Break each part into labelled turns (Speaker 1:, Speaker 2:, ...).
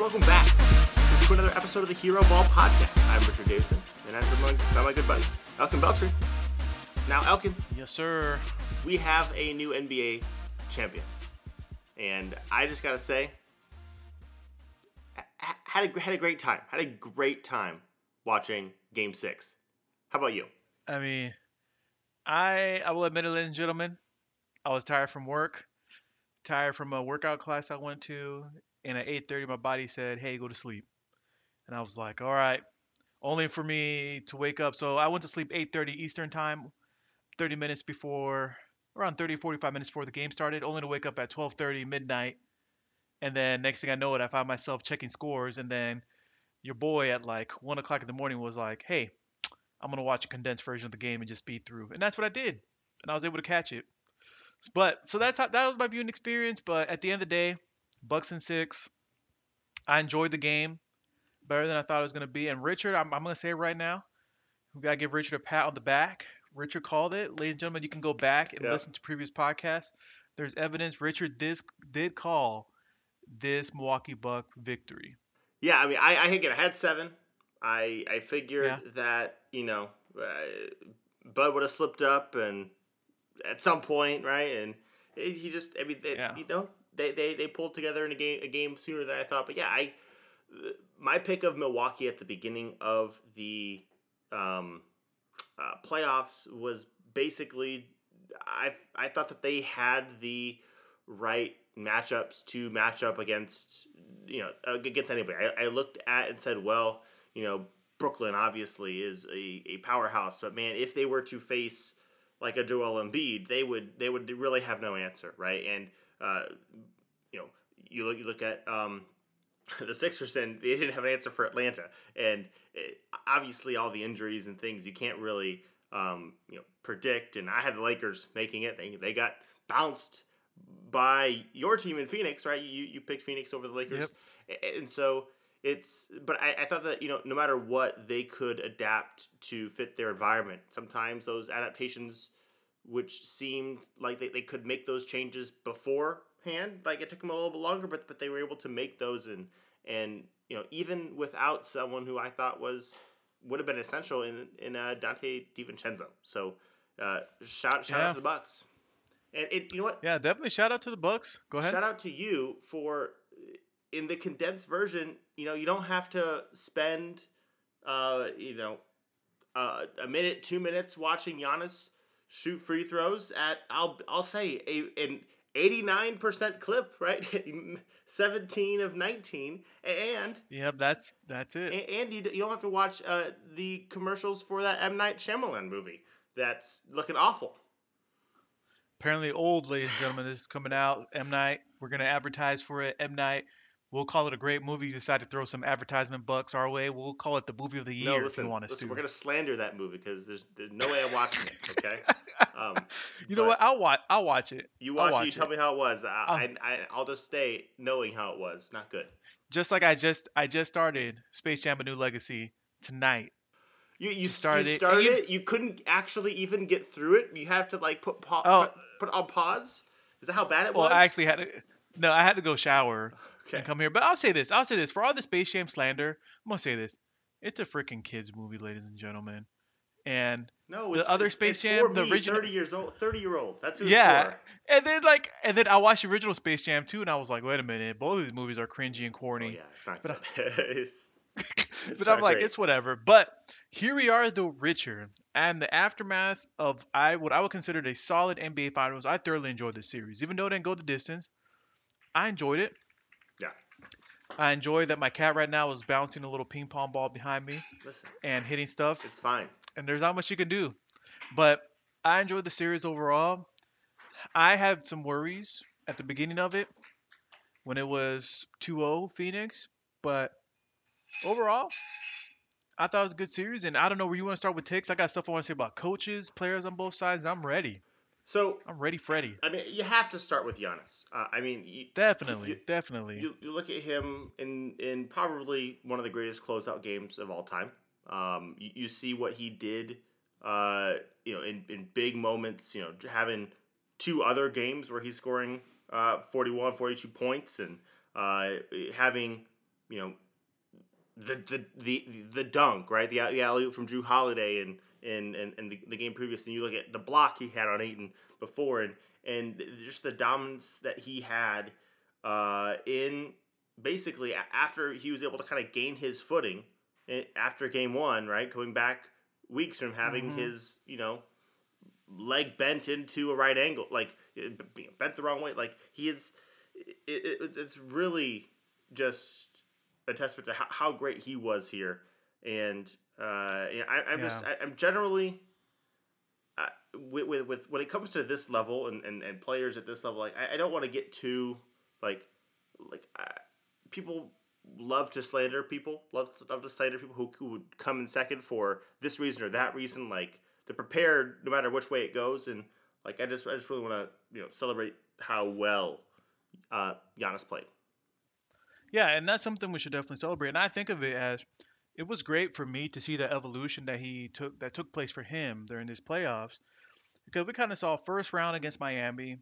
Speaker 1: welcome back to another episode of the Hero Ball Podcast. I'm Richard Davison, and I'm joined by my good buddy, Elkin Beltry. Now, Elkin,
Speaker 2: Yes, sir.
Speaker 1: we have a new NBA champion, and I just gotta say, ha- had a had a great time. Had a great time watching Game Six. How about you?
Speaker 2: I mean, I I will admit it, ladies and gentlemen, I was tired from work, tired from a workout class I went to, and at 8:30 my body said, "Hey, go to sleep," and I was like, "All right." Only for me to wake up. So I went to sleep 8:30 Eastern time, 30 minutes before, around 30 45 minutes before the game started. Only to wake up at 12:30 midnight, and then next thing I know it, I found myself checking scores, and then your boy at like one o'clock in the morning was like, "Hey." I'm gonna watch a condensed version of the game and just speed through, and that's what I did, and I was able to catch it. But so that's how that was my viewing experience. But at the end of the day, Bucks and six, I enjoyed the game better than I thought it was gonna be. And Richard, I'm, I'm gonna say it right now, we gotta give Richard a pat on the back. Richard called it, ladies and gentlemen. You can go back and
Speaker 1: Yep.
Speaker 2: listen to previous podcasts. There's evidence Richard did did call this Milwaukee Buck victory.
Speaker 1: Yeah, I mean, I, I think I had seven. I I figured
Speaker 2: Yeah.
Speaker 1: that you know, uh, Bud would have slipped up and at some point, right? And he just, I mean,
Speaker 2: Yeah.
Speaker 1: you know, they, they they pulled together in a game a game sooner than I thought. But yeah, I my pick of Milwaukee at the beginning of the um, uh, playoffs was basically I I thought that they had the right matchups to match up against you know against anybody. I, I looked at and said, well, you know, Brooklyn obviously is a, a powerhouse, but man, if they were to face like a Joel Embiid, they would they would really have no answer, right? And uh, you know, you look you look at um, the Sixers and they didn't have an answer for Atlanta, and it, obviously all the injuries and things you can't really um, you know predict. And I had the Lakers making it; they they got bounced by your team in Phoenix, right? You you picked Phoenix over the Lakers, A- and so it's. But I, I thought that you know no matter what they could adapt to fit their environment. Sometimes those adaptations, which seemed like they, they could make those changes beforehand, like it took them a little bit longer, but but they were able to make those and and you know even without someone who I thought was would have been essential in in uh, Donte DiVincenzo. So uh, shout shout out to the Bucks. And it, you know what?
Speaker 2: Yeah, definitely shout out to the Bucks. Go ahead.
Speaker 1: Shout out to you for in the condensed version. You know, you don't have to spend, uh, you know, uh, a minute, two minutes watching Giannis shoot free throws at I'll I'll say a an eighty nine percent clip, right? Seventeen of nineteen, and
Speaker 2: Yep, that's that's it.
Speaker 1: and, you, you don't have to watch uh, the commercials for that M Night Shyamalan movie that's looking awful.
Speaker 2: apparently old, ladies and gentlemen. This is coming out. M Night. We're gonna advertise for it. M Night. We'll call it a great movie. You decide to throw some advertisement bucks our way. We'll call it the movie of the year
Speaker 1: No,
Speaker 2: if
Speaker 1: listen,
Speaker 2: you want us
Speaker 1: listen,
Speaker 2: to.
Speaker 1: we're gonna slander that movie because there's there's no way I'm watching it. Okay, um,
Speaker 2: you know what? I'll watch. I'll watch it.
Speaker 1: You
Speaker 2: I'll
Speaker 1: watch, it,
Speaker 2: watch
Speaker 1: you tell
Speaker 2: it.
Speaker 1: me how it was. I,
Speaker 2: I'll-
Speaker 1: I, I I'll just stay knowing how it was. Not good.
Speaker 2: Just like I just I just started Space Jam: A New Legacy tonight.
Speaker 1: You you
Speaker 2: started
Speaker 1: you started
Speaker 2: you-
Speaker 1: it. You couldn't actually even get through it. You have to like put pa-
Speaker 2: Oh.
Speaker 1: put, put on pause. Is that how bad it
Speaker 2: Well,
Speaker 1: was?
Speaker 2: I actually had to. No, I had to go shower
Speaker 1: okay.
Speaker 2: and come here. But I'll say this. I'll say this. For all the Space Jam slander, I'm gonna say this. It's a freaking kids movie, ladies and gentlemen. And
Speaker 1: No,
Speaker 2: the other Space Jam, the
Speaker 1: me,
Speaker 2: original-
Speaker 1: thirty years old, thirty year old. That's who
Speaker 2: Yeah. and then like and then I watched the original Space Jam too, and I was like, wait a minute, both of these movies are cringy and corny.
Speaker 1: Oh yeah, it's not
Speaker 2: But.
Speaker 1: It's-
Speaker 2: but I'm like,
Speaker 1: great.
Speaker 2: it's whatever. But here we are, though, Richard, and the aftermath of I what I would consider a solid NBA Finals. I thoroughly enjoyed this series, even though it didn't go the distance. I enjoyed it.
Speaker 1: Yeah.
Speaker 2: I enjoy that my cat right now is bouncing a little ping pong ball behind me
Speaker 1: listen,
Speaker 2: and hitting stuff,
Speaker 1: it's fine.
Speaker 2: and there's not much you can do. But I enjoyed the series overall. I had some worries at the beginning of it when it was 2-0 Phoenix, but overall, I thought it was a good series. And I don't know where you want to start with takes. I got stuff I want to say about coaches, players on both sides. I'm ready.
Speaker 1: So
Speaker 2: I'm ready, Freddy.
Speaker 1: I mean, you have to start with Giannis. Uh, I mean, you,
Speaker 2: Definitely,
Speaker 1: you-
Speaker 2: definitely.
Speaker 1: you, you look at him in in probably one of the greatest closeout games of all time. Um, you, see what he did, uh, you know, in, in big moments. You know, having two other games where he's scoring uh, 41, 42 points, and uh, having you know, the the the the dunk, right? The, the alley oop from Jrue Holiday and and and, and the, the game previous, and you look at the block he had on Ayton before, and and just the dominance that he had uh, in basically after he was able to kind of gain his footing eh, after game one, right? Coming back weeks from having mm-hmm. his, you know, leg bent into a right angle, like bent the wrong way. Like he is, it, it, it's really just a testament to how, how great he was here. And uh, you know, I, am yeah. just, I, am generally, uh, with, with, with when it comes to this level and, and, and players at this level, like I, I don't want to get too like like uh, people love to slander people, love to, love to slander people who, who would come in second for this reason or that reason. Like they're prepared no matter which way it goes, and like I just I just really want to you know celebrate how well uh, Giannis played.
Speaker 2: Yeah, and that's something we should definitely celebrate. And I think of it as it was great for me to see the evolution that he took that took place for him during these playoffs because we kind of saw first round against Miami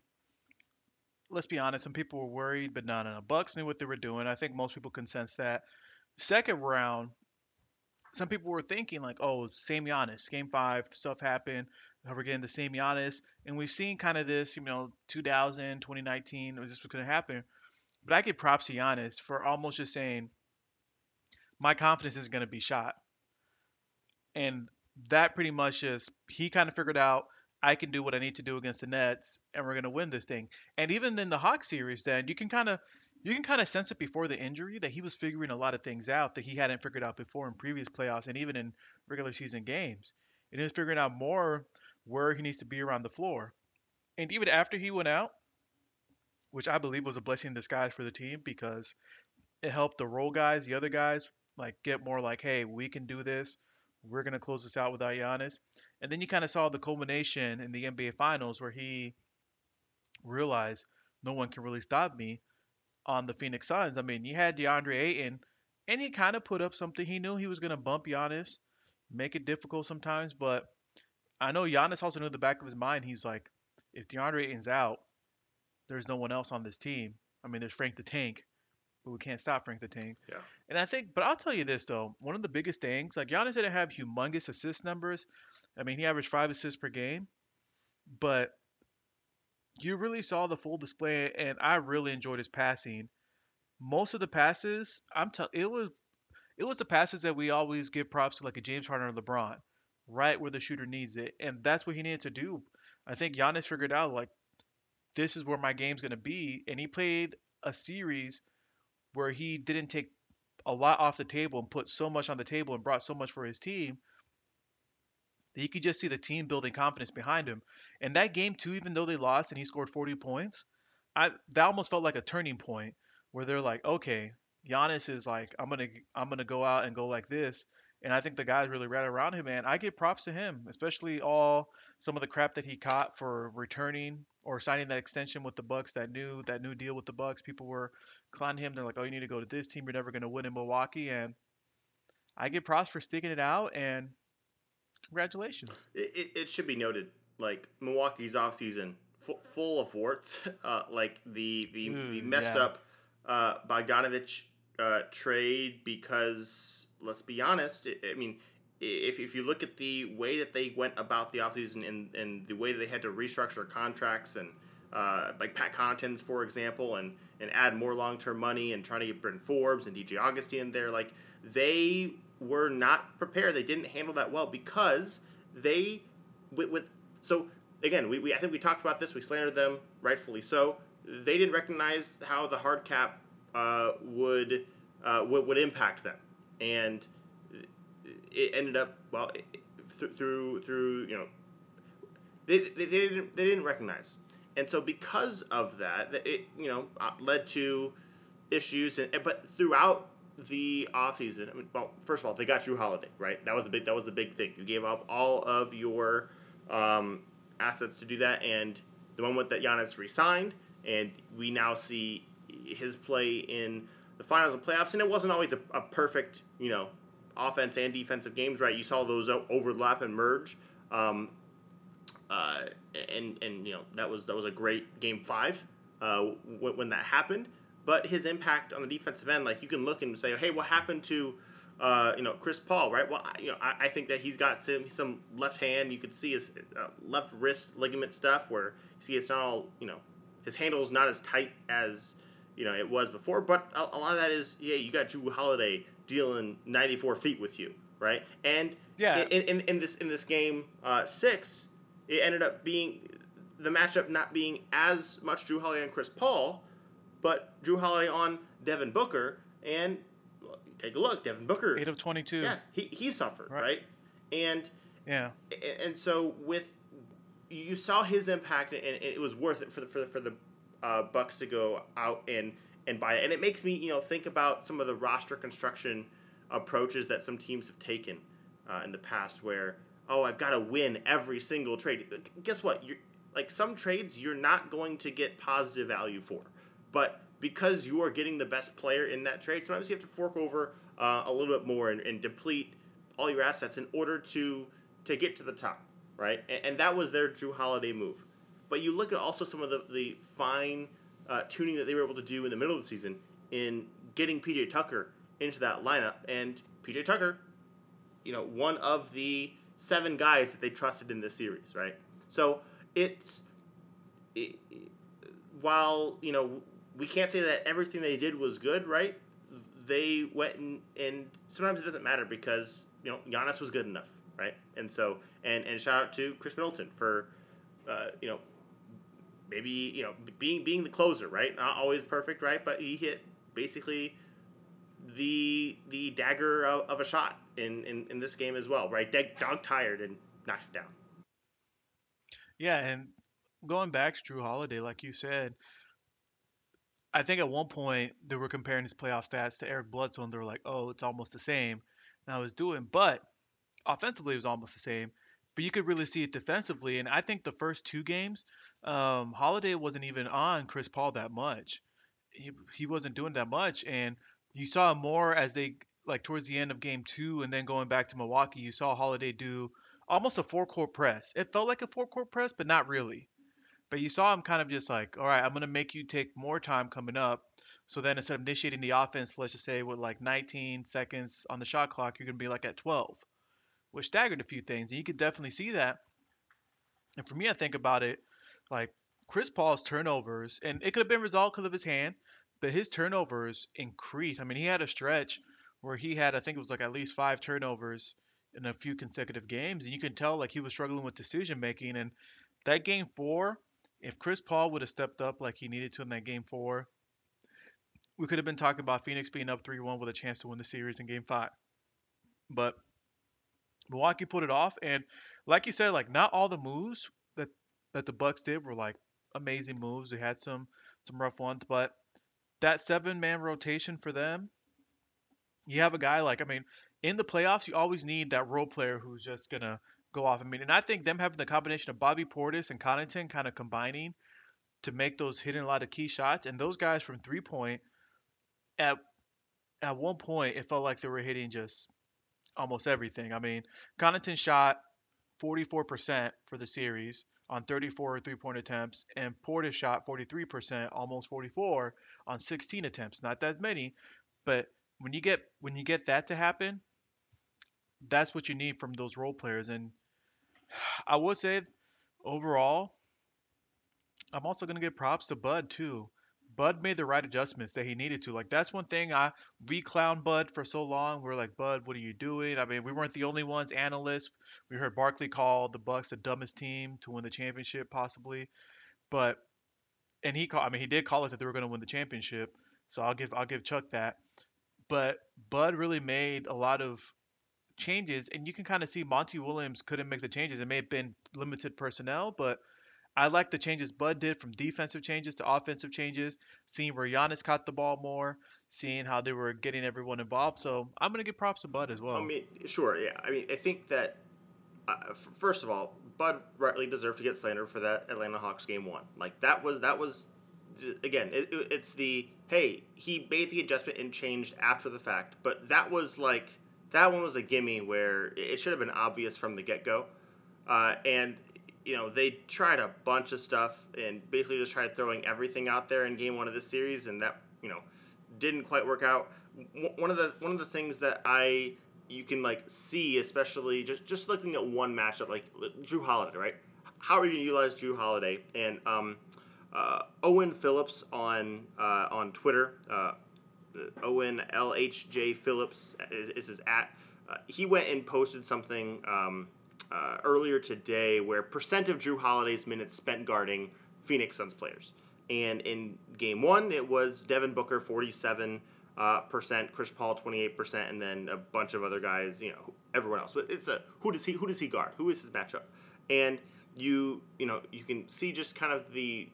Speaker 2: let's be honest, some people were worried, but no, no, no. Bucks knew what they were doing. I think most people can sense that. Second round, some people were thinking like, oh, same Giannis, game five, stuff happened. We're getting the same Giannis, and we've seen kind of this, you know, 2000, 2019, this was going to happen. But I give props to Giannis for almost just saying, my confidence is going to be shot, and that pretty much just he kind of figured out I can do what I need to do against the Nets, and we're gonna win this thing. And even in the Hawk series, then you can kind of you can kind of sense it before the injury that he was figuring a lot of things out that he hadn't figured out before in previous playoffs and even in regular season games. And he was figuring out more where he needs to be around the floor. And even after he went out, which I believe was a blessing in disguise for the team because it helped the role guys, the other guys, like get more like, hey, we can do this. We're gonna close this out without Giannis. And then you kind of saw the culmination in the NBA Finals where he realized no one can really stop me on the Phoenix Suns. I mean, you had DeAndre Ayton, and he kind of put up something. He knew he was to bump Giannis, make it difficult sometimes, but I know Giannis also knew in the back of his mind, he's like, if DeAndre Ayton's out, there's no one else on this team. I mean, there's Frank the Tank, but we can't stop Frank the Tank.
Speaker 1: Yeah.
Speaker 2: And I think, but I'll tell you this though, one of the biggest things, like Giannis didn't have humongous assist numbers. I mean, he averaged five assists per game, but you really saw the full display, and I really enjoyed his passing. Most of the passes, I'm telling, it was, it was the passes that we always give props to, like a James Harden or LeBron, right where the shooter needs it, and that's what he needed to do. I think Giannis figured out like, this is where my game's gonna be, and he played a series where he didn't take a lot off the table and put so much on the table and brought so much for his team that you could just see the team building confidence behind him. And that game too, even though they lost and he scored 40 points, I that almost felt like a turning point where they're like, okay, Giannis is like, I'm gonna I'm gonna go out and go like this. And I think the guys really rallied around him, and I give props to him, especially all some of the crap that he caught for returning or signing that extension with the Bucks, that new that new deal with the Bucks. People were clowning him. They're like, "Oh, you need to go to this team. You're never going to win in Milwaukee." And I get props for sticking it out, and congratulations.
Speaker 1: It, it, it should be noted, like Milwaukee's offseason, f- full of warts. Uh, like the the, the messed yeah. up uh, Bogdanovich uh, trade because let's be honest. It, I mean, if, if you look at the way that they went about the offseason and, and the way they had to restructure contracts and uh, like Pat Connaughton's, for example, and, and add more long term money and trying to get Bryn Forbes and DJ Augustin in there, like they were not prepared. They didn't handle that well because they, with, with so again, we, we I think we talked about this. We slandered them, rightfully so. They didn't recognize how the hard cap uh, would, uh, would would impact them, and it ended up well through through, through you know they, they, they didn't they didn't recognize. And so because of that it you know uh, led to issues and but throughout the offseason I mean, well first of all they got Jrue Holiday right? That was the big that was the big thing. You gave up all of your um, assets to do that. And the moment that Giannis resigned and we now see his play in the finals and playoffs and it wasn't always a, a perfect you know offense and defensive games, right? You saw those overlap and merge. Um, uh, and and you know that was that was a great game five uh, when, when that happened. but his impact on the defensive end, like you can look and say, hey, what happened to uh, you know, Chris Paul, right? Well, I, you know, I, I, think that he's got some, some left hand. You could see his uh, left wrist ligament stuff where you see it's not all, you know, his handle's not as tight as, you know, it was before. But a, a lot of that is, yeah, you got Jrue Holiday dealing 94 feet with you, right? And
Speaker 2: yeah,
Speaker 1: in, in, in this in this game uh, six, it ended up being the matchup not being as much Jrue Holiday and Chris Paul, but Jrue Holiday on Devin Booker, and take a look, Devin Booker,
Speaker 2: eight of twenty-two.
Speaker 1: Yeah, he, he suffered right, right? and
Speaker 2: yeah,
Speaker 1: and so with you saw his impact, and it was worth it for the for the for the uh, Bucks to go out and and buy it, and it makes me you know think about some of the roster construction approaches that some teams have taken uh, in the past, where oh I've got to win every single trade. Guess what? You're like some trades you're not going to get positive value for, but because you are getting the best player in that trade, sometimes you have to fork over uh, a little bit more and, and, deplete all your assets in order to to get to the top, right? And, and, that was their Jrue Holiday move. But you look at also some of the, the fine uh, tuning that they were able to do in the middle of the season in getting PJ Tucker into that lineup. And PJ Tucker, you know, one of the seven guys that they trusted in this series, right? So it's it, while you know we can't say that everything they did was good, right? They went and, and sometimes it doesn't matter because you know Giannis was good enough, right? And so and and shout out to Khris Middleton for uh, you know maybe you know being being the closer, right? Not always perfect, right? But he hit basically the the dagger of, of a shot in, in in this game as well, right? Dog tired and knocked it down.
Speaker 2: Yeah, and going back to Jrue Holiday, like you said, I think at one point they were comparing his playoff stats to Eric Bledsoe, and they were like, "Oh, it's almost the same." And I was doing, but offensively it was almost the same. But you could really see it defensively, and I think the first two games, um, Holiday wasn't even on Chris Paul that much. He he wasn't doing that much, and you saw more as they like towards the end of game two, and then going back to Milwaukee, you saw Holiday do almost a four court press. It felt like a four court press, but not really. But you saw him kind of just like, all right, I'm going to make you take more time coming up. So then instead of initiating the offense, let's just say with like 19 seconds on the shot clock, you're going to be like at 12, which staggered a few things. And you could definitely see that. And for me, I think about it like Chris Paul's turnovers, and it could have been resolved because of his hand, but his turnovers increased. I mean, he had a stretch where he had, I think it was like at least five turnovers in a few consecutive games. And you can tell like he was struggling with decision making. And that game four, if Chris Paul would have stepped up like he needed to in that game four, we could have been talking about Phoenix being up 3 1 with a chance to win the series in game five. But Milwaukee put it off. And like you said, like not all the moves that, that the Bucks did were like amazing moves. They had some some rough ones, but that seven man rotation for them, you have a guy like I mean, in the playoffs, you always need that role player who's just gonna go off. I mean, and I think them having the combination of Bobby Portis and Connaughton kind of combining to make those hitting a lot of key shots, and those guys from three point at at one point it felt like they were hitting just almost everything. I mean, Connaughton shot 44% for the series on 34 three-point attempts, and Portis shot 43%, almost 44 on 16 attempts. Not that many, but when you get when you get that to happen, that's what you need from those role players. And I would say overall, I'm also gonna give props to Bud too. Bud made the right adjustments that he needed to. Like that's one thing I we clown Bud for so long. We're like, Bud, what are you doing? I mean, we weren't the only ones. Analysts, we heard Barkley call the Bucks the dumbest team to win the championship, possibly. But and he called. I mean, he did call it that they were going to win the championship. So I'll give I'll give Chuck that. But Bud really made a lot of changes, and you can kind of see Monty Williams couldn't make the changes. It may have been limited personnel, but I like the changes Bud did from defensive changes to offensive changes, seeing where Giannis caught the ball more, seeing how they were getting everyone involved. So I'm going to give props to Bud as well. I
Speaker 1: mean, sure, yeah. I mean, I think that, uh, first of all, Bud rightly deserved to get slandered for that Atlanta Hawks game one. Like, that was, that was, again, it, it's the, hey, he made the adjustment and changed after the fact, but that was like, that one was a gimme where it should have been obvious from the get go. Uh, and you know they tried a bunch of stuff and basically just tried throwing everything out there in game one of the series, and that you know didn't quite work out. One of the one of the things that I you can like see, especially just just looking at one matchup, like Jrue Holiday, right? How are you going to utilize Jrue Holiday? And um, uh, Owen Phillips on uh, on Twitter, uh, Owen LHJ Phillips is, is his at. Uh, he went and posted something um, uh, earlier today where percent of Jrue Holiday's minutes spent guarding Phoenix Suns players. And in game one, it was Devin Booker 47 uh, percent, Chris Paul 28 percent, and then a bunch of other guys, you know, everyone else. But it's a who does he who does he guard? Who is his matchup? And you you know you can see just kind of the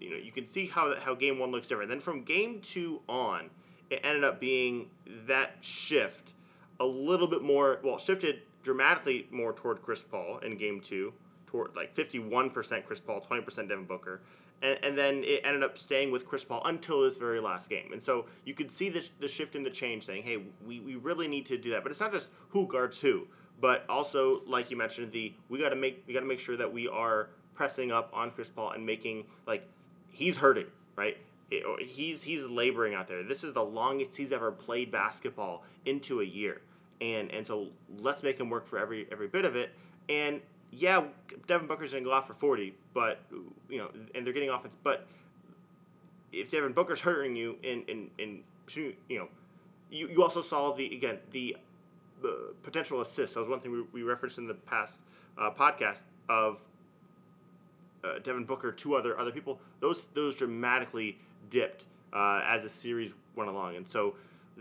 Speaker 1: you know you can see how how game one looks different. Then from game two on, it ended up being that shift a little bit more. Well, shifted dramatically more toward Chris Paul in game two, toward like 51% Chris Paul, 20% Devin Booker. And, and, then it ended up staying with Chris Paul until this very last game. And so you could see the, the shift in the change saying, hey, we, we really need to do that. But it's not just who guards who, but also, like you mentioned, the we got to make we got to make sure that we are pressing up on Chris Paul and making like he's hurting, right? he's he's laboring out there. This is the longest he's ever played basketball into a year, and and so let's make him work for every every bit of it. And yeah, Devin Booker's gonna go off for forty, but you know, and they're getting offense. But if Devin Booker's hurting you in in in you know, you, you also saw the again the uh, potential assists. That was one thing we, we referenced in the past uh, podcast of uh, Devin Booker, two other other people. Those those dramatically dipped uh, as the series went along, and so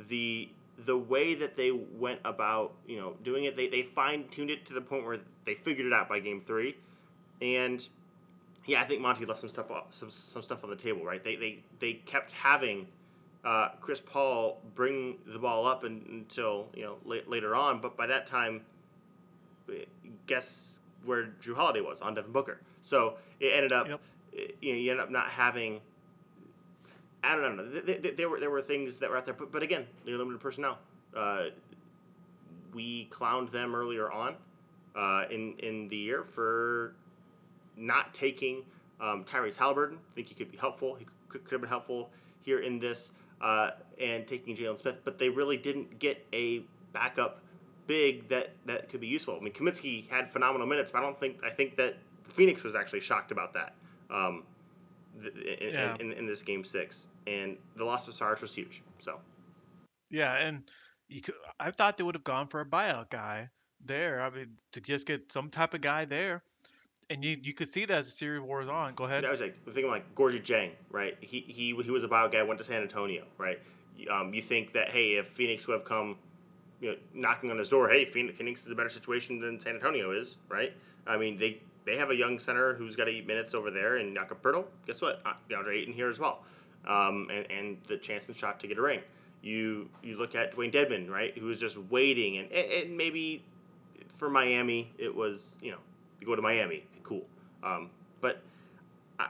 Speaker 1: the the way that they went about you know doing it, they, they fine tuned it to the point where they figured it out by game three, and yeah, I think Monty left some stuff some some stuff on the table, right? They they they kept having. Uh, Chris Paul bring the ball up and, until you know la- later on, but by that time, guess where Jrue Holiday was on Devin Booker. So it ended up, yep. you know, you end up not having I don't know. There were there were things that were out there, but, but again, they're limited personnel. Uh, we clowned them earlier on uh, in in the year for not taking um, Tyrese Halliburton. I think he could be helpful. He could, could have been helpful here in this, uh, and taking Jalen Smith. But they really didn't get a backup big that that could be useful. I mean, Kaminsky had phenomenal minutes, but I don't think I think that Phoenix was actually shocked about that. Um, in, yeah. in, in, this game six, and the loss of Sarge was huge. So,
Speaker 2: yeah, and you could, I thought they would have gone for a buyout guy there. I mean, to just get some type of guy there, and you you could see that as the series wore on. Go ahead.
Speaker 1: I was like thinking like Gorgui Dieng, right? He he he was a buyout guy, went to San Antonio, right? Um, you think that hey, if Phoenix would have come, you know, knocking on his door, hey, Phoenix is a better situation than San Antonio is, right? I mean, they they have a young center who's got to eat minutes over there, and Jakob guess what? Uh, DeAndre Ayton here as well, um, and, and the chance and shot to get a ring. You you look at Dewayne Dedmon, right, who was just waiting, and, and maybe for Miami it was you know you go to Miami, cool, um, but I,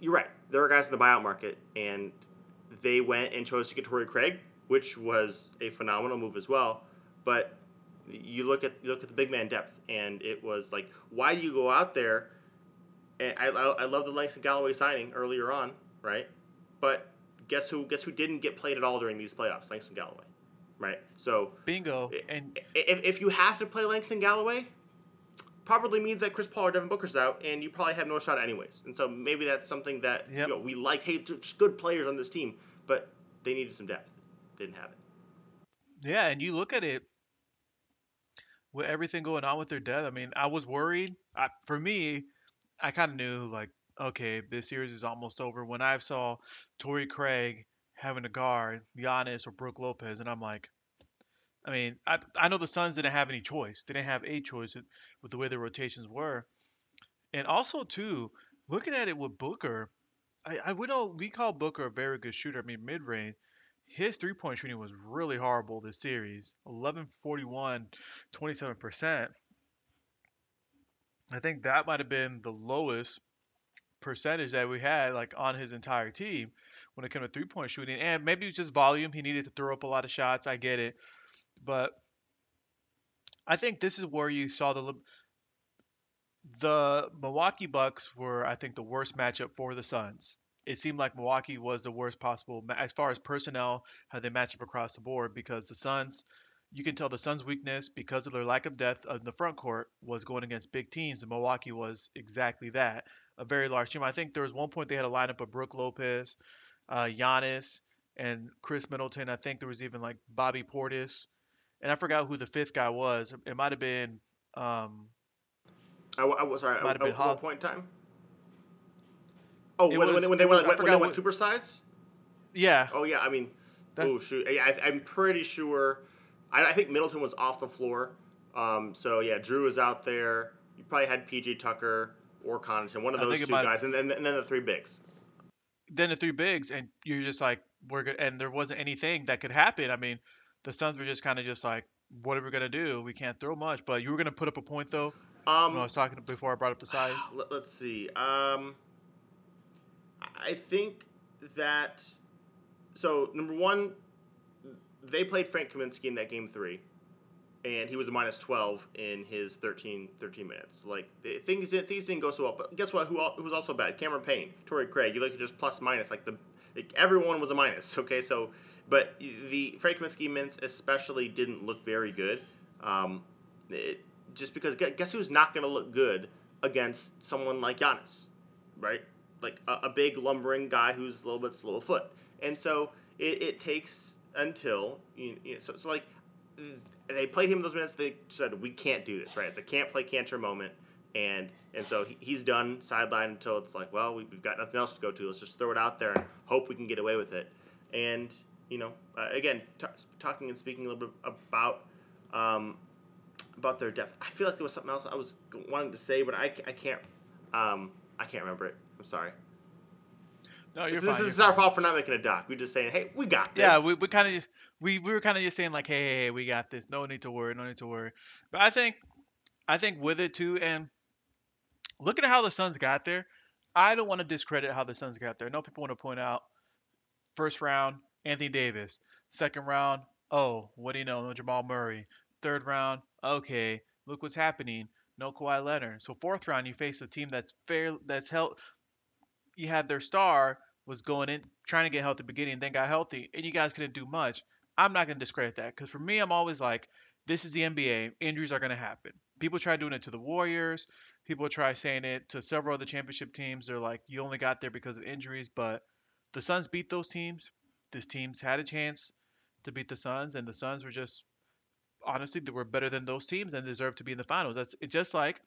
Speaker 1: you're right. There are guys in the buyout market, and they went and chose to get Torrey Craig, which was a phenomenal move as well. But you look at you look at the big man depth, and it was like, why do you go out there? And I, I, I love the Langston Galloway signing earlier on, right? But guess who? Guess who didn't get played at all during these playoffs? Langston Galloway, right? So
Speaker 2: bingo. And
Speaker 1: if, if you have to play Langston Galloway, probably means that Chris Paul or Devin Booker's out, and you probably have no shot anyways. And so maybe that's something that yep. you know, we like. Hey, just good players on this team, but they needed some depth. Didn't have it.
Speaker 2: Yeah, and you look at it with everything going on with their death, I mean, I was worried. I, for me, I kind of knew like, okay, this series is almost over. When I saw Torrey Craig having to guard Giannis or Brook Lopez, and I'm like, I mean, I I know the Suns didn't have any choice. They didn't have a choice with, with the way the rotations were, and also too, looking at it with Booker, I, I we know we call Booker a very good shooter. I mean, mid range, his three point shooting was really horrible this series 11 41 27% i think that might have been the lowest percentage that we had like on his entire team when it came to three point shooting. And maybe it was just volume. He needed to throw up a lot of shots. I get it. But i think this is where you saw the the milwaukee bucks were i think the worst matchup for the suns it seemed like Milwaukee was the worst possible as far as personnel, how they match up across the board. Because the Suns, you can tell the Suns' weakness because of their lack of depth in the front court was going against big teams, and Milwaukee was exactly that, a very large team. I think there was one point they had a lineup of Brook Lopez, uh, Giannis, and Khris Middleton. I think there was even like Bobby Portis, and I forgot who the fifth guy was. It might have been. Um,
Speaker 1: I, I was sorry.
Speaker 2: Might have
Speaker 1: At
Speaker 2: Hol-
Speaker 1: point in time? Oh, when,
Speaker 2: was-
Speaker 1: when, when they went when they went
Speaker 2: what-
Speaker 1: supersize.
Speaker 2: yeah,
Speaker 1: Oh yeah, I mean, oh shoot, yeah, I, I'm pretty sure. I, I think Middleton was off the floor. Um, so yeah, Jrue was out there. You probably had PJ Tucker or Connaughton, one of those two guys, and then and then the three bigs.
Speaker 2: then the three bigs, and you're just like, we're good, and there wasn't anything that could happen. I mean, the Suns were just kind of just like, what are we gonna do? We can't throw much, but you were gonna put up a point though.
Speaker 1: Um,
Speaker 2: I was talking before I brought up the size.
Speaker 1: Let, us see. Um, I think that so number one, they played Frank Kaminsky in that game three, and he was a minus twelve in his 13, 13 minutes. Like things didn't things didn't go so well. But guess what? Who, who was also bad? Cameron Payne, Torrey Craig. You look at just plus minus. Like the like everyone was a minus. Okay, so but the Frank Kaminsky minutes especially didn't look very good. Um, it, just because guess who's not going to look good against someone like Giannis, right? Like a, a big lumbering guy who's a little bit slow of foot, and so it, it takes until you, you know, so, so like they played him those minutes. They said we can't do this, right? It's a can't play cancer moment, and and so he, he's done sideline until it's like, well, we, we've got nothing else to go to. Let's just throw it out there and hope we can get away with it. And you know, uh, again, t- talking and speaking a little bit about um, about their depth. I feel like there was something else I was wanting to say, but I, I can't um, I can't remember it. I'm sorry.
Speaker 2: No, you're
Speaker 1: this
Speaker 2: fine.
Speaker 1: is
Speaker 2: you're
Speaker 1: our
Speaker 2: fine.
Speaker 1: fault for not making a doc. We're just saying, hey, we got this.
Speaker 2: Yeah, we, we kind of just we, we were kind of just saying like, hey, hey, hey, we got this. No need to worry. No need to worry. But I think I think with it too, and looking at how the Suns got there, I don't want to discredit how the Suns got there. I know people want to point out first round Anthony Davis, second round, oh, what do you know? No Jamal Murray. Third round, okay, look what's happening. No Kawhi Leonard. So fourth round, you face a team that's fair, that's held. You had their star was going in trying to get healthy beginning, then got healthy, and you guys couldn't do much. I'm not gonna discredit that because for me, I'm always like, this is the NBA. Injuries are gonna happen. People try doing it to the Warriors. People try saying it to several other championship teams. They're like, you only got there because of injuries, but the Suns beat those teams. This teams had a chance to beat the Suns, and the Suns were just honestly they were better than those teams and deserved to be in the finals. That's it's just like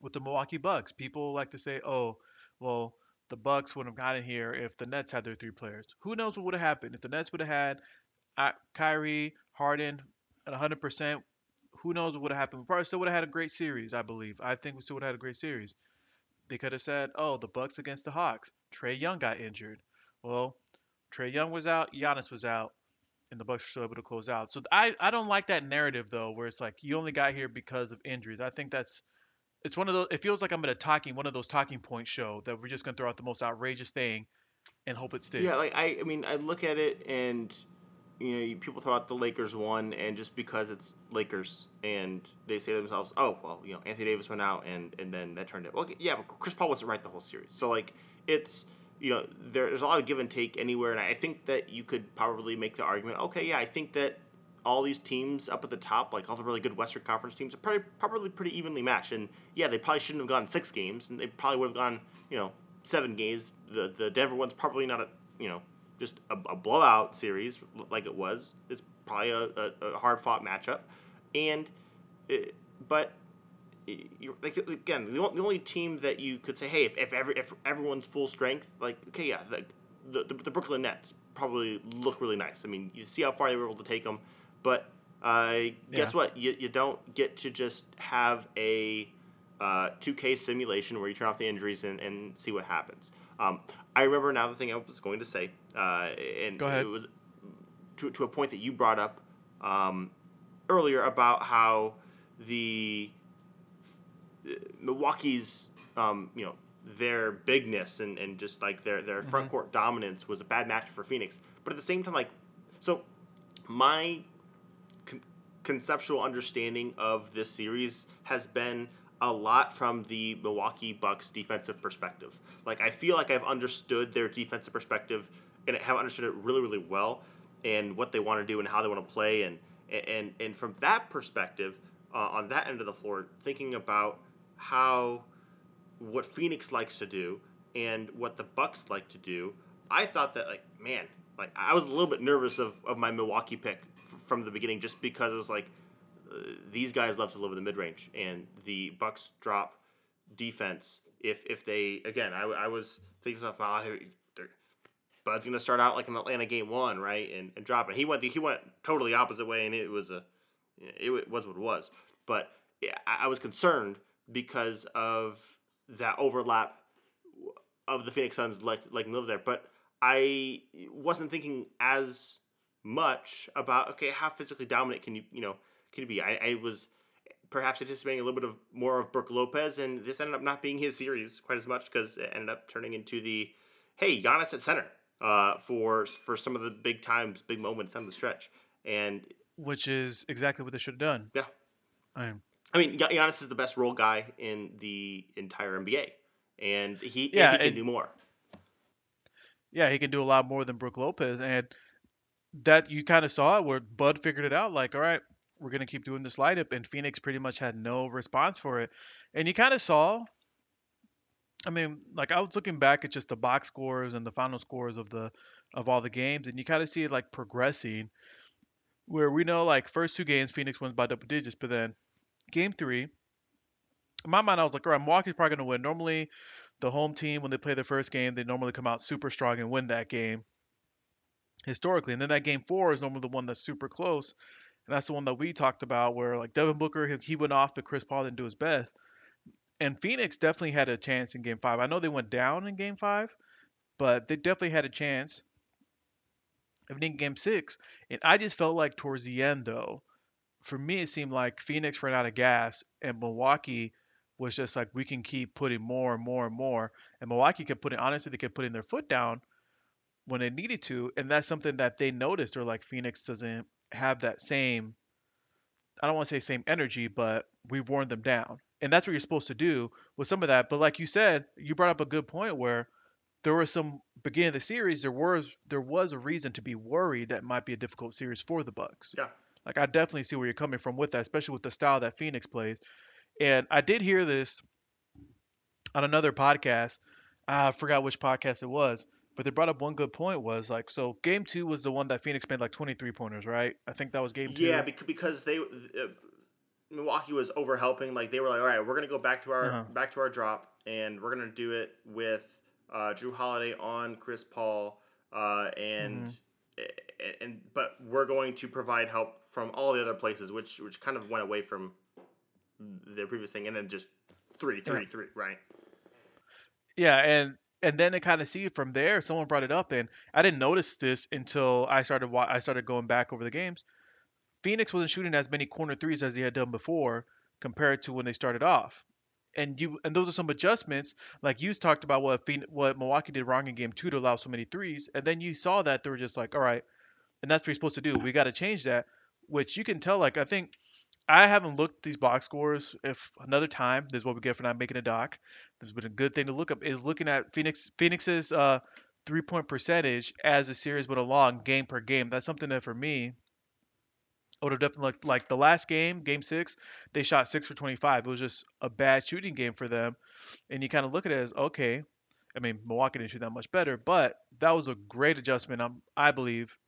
Speaker 2: with the Milwaukee Bucks. People like to say, "Oh, well, the Bucks wouldn't have gotten here if the Nets had their three players." Who knows what would have happened if the Nets would have had uh, Kyrie, Harden at 100%? Who knows what would have happened? We probably still would have had a great series, I believe. I think we still would have had a great series. They could have said, "Oh, the Bucks against the Hawks. Trae Young got injured." Well, Trae Young was out, Giannis was out, and the Bucks were still able to close out. So I, I don't like that narrative though, where it's like you only got here because of injuries. I think that's it's one of those. It feels like I'm at a talking one of those talking point show that we're just gonna throw out the most outrageous thing and hope it sticks.
Speaker 1: Yeah, like I, I mean, I look at it and you know, you- people throw out the Lakers won, and just because it's Lakers, and they say to themselves, "Oh, well, you know, Anthony Davis went out, and and then that turned out." Okay, yeah, but Chris Paul wasn't right the whole series, so like it's you know, there, there's a lot of give and take anywhere, and I think that you could probably make the argument, okay, yeah, I think that all these teams up at the top, like all the really good Western Conference teams, are probably probably pretty evenly matched, and yeah, they probably shouldn't have gone six games, and they probably would have gone, you know, seven games. The the Denver one's probably not a you know just a, a blowout series like it was. It's probably a, a, a hard fought matchup, and it, but you're, like again the only, the only team that you could say hey if if, every, if everyone's full strength like okay yeah the, the the Brooklyn Nets probably look really nice. I mean you see how far they were able to take them, but uh, guess
Speaker 2: Yeah.
Speaker 1: what you you don't get to just have a uh, 2K simulation where you turn off the injuries and, and see what happens. Um, I remember now the thing I was going to say, uh, and
Speaker 2: Go ahead.
Speaker 1: it was to, to a point that you brought up um, earlier about how the Milwaukee's, um, you know, their bigness and, and just like their, their front court dominance was a bad match for Phoenix. But at the same time, like, so my conceptual understanding of this series has been a lot from the Milwaukee Bucks defensive perspective. Like I feel like I've understood their defensive perspective and have understood it really, really well, and what they want to do and how they want to play, and and and from that perspective, uh, on that end of the floor, thinking about how what Phoenix likes to do and what the Bucks like to do, I thought that like man, like I was a little bit nervous of, of my Milwaukee pick from the beginning just because it was like uh, these guys love to live in the mid range and the Bucks drop defense if if they again I, I was thinking to myself oh, Bud's gonna start out like an Atlanta game one right and, and drop it. He went he went totally opposite way and it was a it was what it was. But I, I was concerned because of that overlap of the Phoenix Suns like like live there. But I wasn't thinking as much about okay how physically dominant can you you know can you be? I, I was perhaps anticipating a little bit of more of Brook Lopez and this ended up not being his series quite as much because it ended up turning into the hey Giannis at center uh, for for some of the big times big moments on the stretch. And
Speaker 2: which is exactly what they should have done.
Speaker 1: Yeah.
Speaker 2: I,
Speaker 1: I mean Giannis is the best role guy in the entire NBA and he
Speaker 2: Yeah,
Speaker 1: and he can
Speaker 2: and-
Speaker 1: do more.
Speaker 2: Yeah, he can do a lot more than Brook Lopez, and that you kind of saw where Bud figured it out. Like, all right, we're gonna keep doing this light up, and Phoenix pretty much had no response for it, and you kind of saw. I mean, like I was looking back at just the box scores and the final scores of the of all the games, and you kind of see it like progressing, where we know like first two games Phoenix wins by double digits, but then game three, in my mind I was like, all right, Milwaukee's probably gonna win. Normally, the home team when they play their first game, they normally come out super strong and win that game historically. And then that game four is normally the one that's super close. And that's the one that we talked about where like Devin Booker, he, went off, but Chris Paul didn't do his best. And Phoenix definitely had a chance in game five. I know they went down in game five, but they definitely had a chance. Even in game six. And I just felt like towards the end though, for me it seemed like Phoenix ran out of gas and Milwaukee was just like we can keep putting more and more and more. And Milwaukee kept putting honestly they kept putting their foot down when they needed to, and that's something that they noticed. Or like Phoenix doesn't have that same I don't want to say same energy, but we've worn them down. And that's what you're supposed to do with some of that. But like you said, you brought up a good point where there was some beginning of the series, there was there was a reason to be worried that might be a difficult series for the Bucks.
Speaker 1: Yeah.
Speaker 2: Like I definitely see where you're coming from with that, especially with the style that Phoenix plays. And I did hear this on another podcast. I forgot which podcast it was, but they brought up one good point was like so game 2 was the one that Phoenix made like 23 pointers, right? I think that was game 2.
Speaker 1: Yeah, bec- because they uh, Milwaukee was over helping. Like they were like, all right, we're gonna go back to our
Speaker 2: Uh-huh.
Speaker 1: back to our drop, and we're gonna do it with uh, Jrue Holiday on Chris Paul, uh, and
Speaker 2: Mm-hmm.
Speaker 1: and but we're going to provide help from all the other places, which which kind of went away from the previous thing, and then just three, three,
Speaker 2: Yeah.
Speaker 1: three, right?
Speaker 2: Yeah, and and then to kind of see from there, someone brought it up, and I didn't notice this until I started I started going back over the games. Phoenix wasn't shooting as many corner threes as they had done before compared to when they started off. And you and those are some adjustments, like you talked about what Phoenix, what Milwaukee did wrong in game two to allow so many threes, and then you saw that they were just like, all right, and that's what you're supposed to do. We got to change that, which you can tell. Like I think I haven't looked these box scores. If another time, this is what we get for not making a doc. This has been a good thing to look up. Is looking at Phoenix Phoenix's uh, three point percentage as the series went along, game per game. That's something that for me I would have definitely looked like the last game, game six, they shot six for 25. It was just a bad shooting game for them. And you kind of look at it as okay. I mean, Milwaukee didn't shoot that much better, but that was a great adjustment, um, I believe,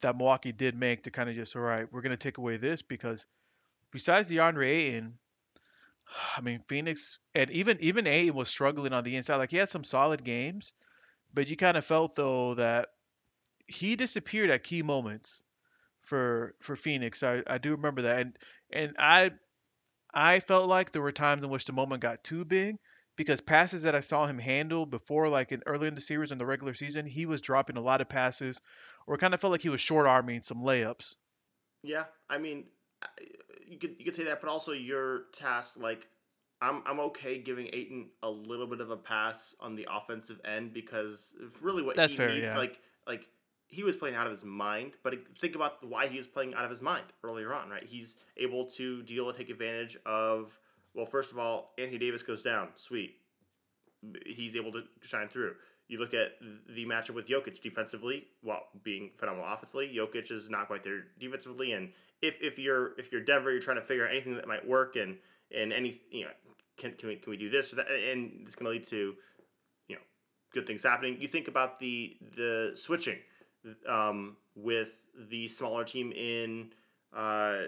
Speaker 2: that Milwaukee did make to kind of just, all right, we're going to take away this because besides DeAndre Ayton, I mean, Phoenix and even even Ayton was struggling on the inside. Like he had some solid games, but you kind of felt though that he disappeared at key moments for for Phoenix. I, I do remember that, and and I I felt like there were times in which the moment got too big because passes that I saw him handle before, like in early in the series in the regular season, he was dropping a lot of passes, or kind of felt like he was short arming some layups.
Speaker 1: Yeah, I mean, you could you could say that, but also your task, like, I'm I'm okay giving Ayton a little bit of a pass on the offensive end because really what
Speaker 2: That's
Speaker 1: he
Speaker 2: fair,
Speaker 1: needs,
Speaker 2: yeah.
Speaker 1: like like he was playing out of his mind. But think about why he was playing out of his mind earlier on, right? He's able to deal and take advantage of Well, first of all, Anthony Davis goes down. Sweet. He's able to shine through. You look at the matchup with Jokic defensively, while being phenomenal offensively. Jokic is not quite there defensively, and if, if you're if you're Denver, you're trying to figure out anything that might work, and and any you know can can we can we do this or that, and it's going to lead to you know good things happening. You think about the the switching um, with the smaller team in uh,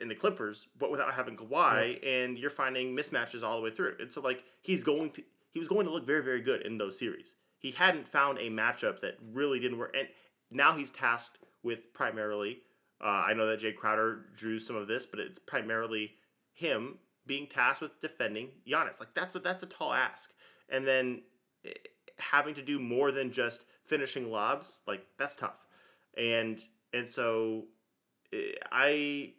Speaker 1: in the Clippers, but without having Kawhi, yeah. and you're finding mismatches all the way through. It's like he's going to he was going to look very very good in those series. He hadn't found a matchup that really didn't work, and now he's tasked with primarily. Uh, I know that Jae Crowder drew some of this, but it's primarily him being tasked with defending Giannis. Like that's a that's a tall ask, and then eh, having to do more than just finishing lobs, like that's tough. And and so eh, I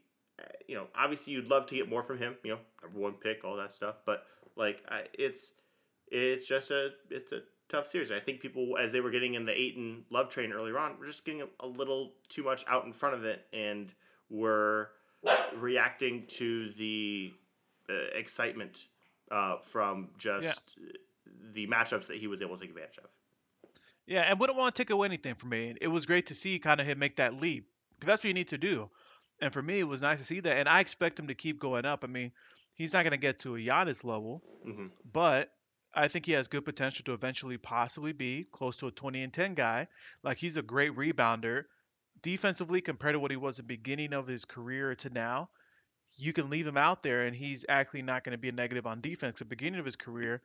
Speaker 1: you know, obviously you'd love to get more from him, you know, number one pick, all that stuff, but like I, it's it's just a it's a tough series. I think people as they were getting in the Ayton love train earlier on, were just getting a, a little too much out in front of it and were reacting to the uh, excitement uh, from just yeah. the matchups that he was able to take advantage of.
Speaker 2: Yeah, and wouldn't want to take away anything from me. It was great to see kind of him make that leap because that's what you need to do. And for me, it was nice to see that, and I expect him to keep going up. I mean, he's not going to get to a Giannis level, mm-hmm. but I think he has good potential to eventually possibly be close to a 20 and 10 guy. Like he's a great rebounder. Defensively, compared to what he was at the beginning of his career to now, you can leave him out there and he's actually not going to be a negative on defense. At the beginning of his career,